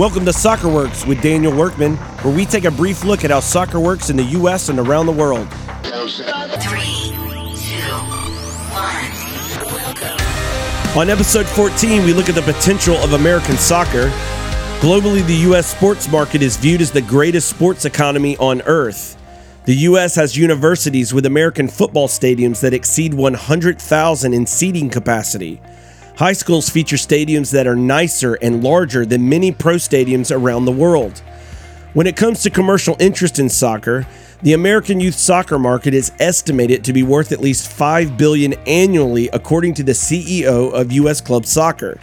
Welcome to Soccer Works with Daniel Workman, where we take a brief look at how soccer works in the U.S. and around the world. On episode 14, we look at the potential of American soccer. Globally, the U.S. sports market is viewed as the greatest sports economy on earth. The U.S. has universities with American football stadiums that exceed 100,000 in seating capacity. High schools feature stadiums that are nicer and larger than many pro stadiums around the world. When it comes to commercial interest in soccer, the American youth soccer market is estimated to be worth at least 5 billion annually according to the CEO of US Club Soccer.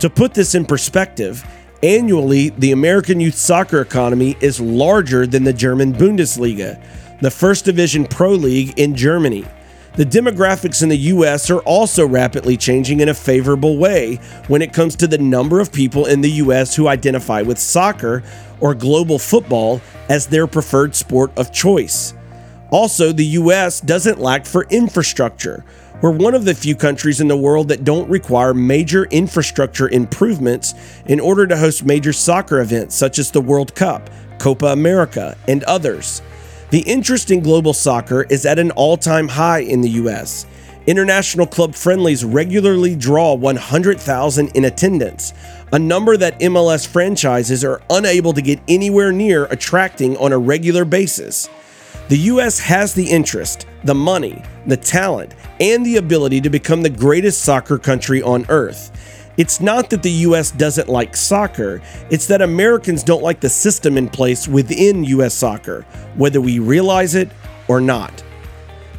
To put this in perspective, annually the American youth soccer economy is larger than the German Bundesliga, the first division pro league in Germany. The demographics in the US are also rapidly changing in a favorable way when it comes to the number of people in the US who identify with soccer or global football as their preferred sport of choice. Also, the US doesn't lack for infrastructure. We're one of the few countries in the world that don't require major infrastructure improvements in order to host major soccer events such as the World Cup, Copa America, and others. The interest in global soccer is at an all time high in the US. International club friendlies regularly draw 100,000 in attendance, a number that MLS franchises are unable to get anywhere near attracting on a regular basis. The US has the interest, the money, the talent, and the ability to become the greatest soccer country on earth. It's not that the US doesn't like soccer, it's that Americans don't like the system in place within US soccer, whether we realize it or not.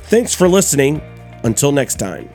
Thanks for listening. Until next time.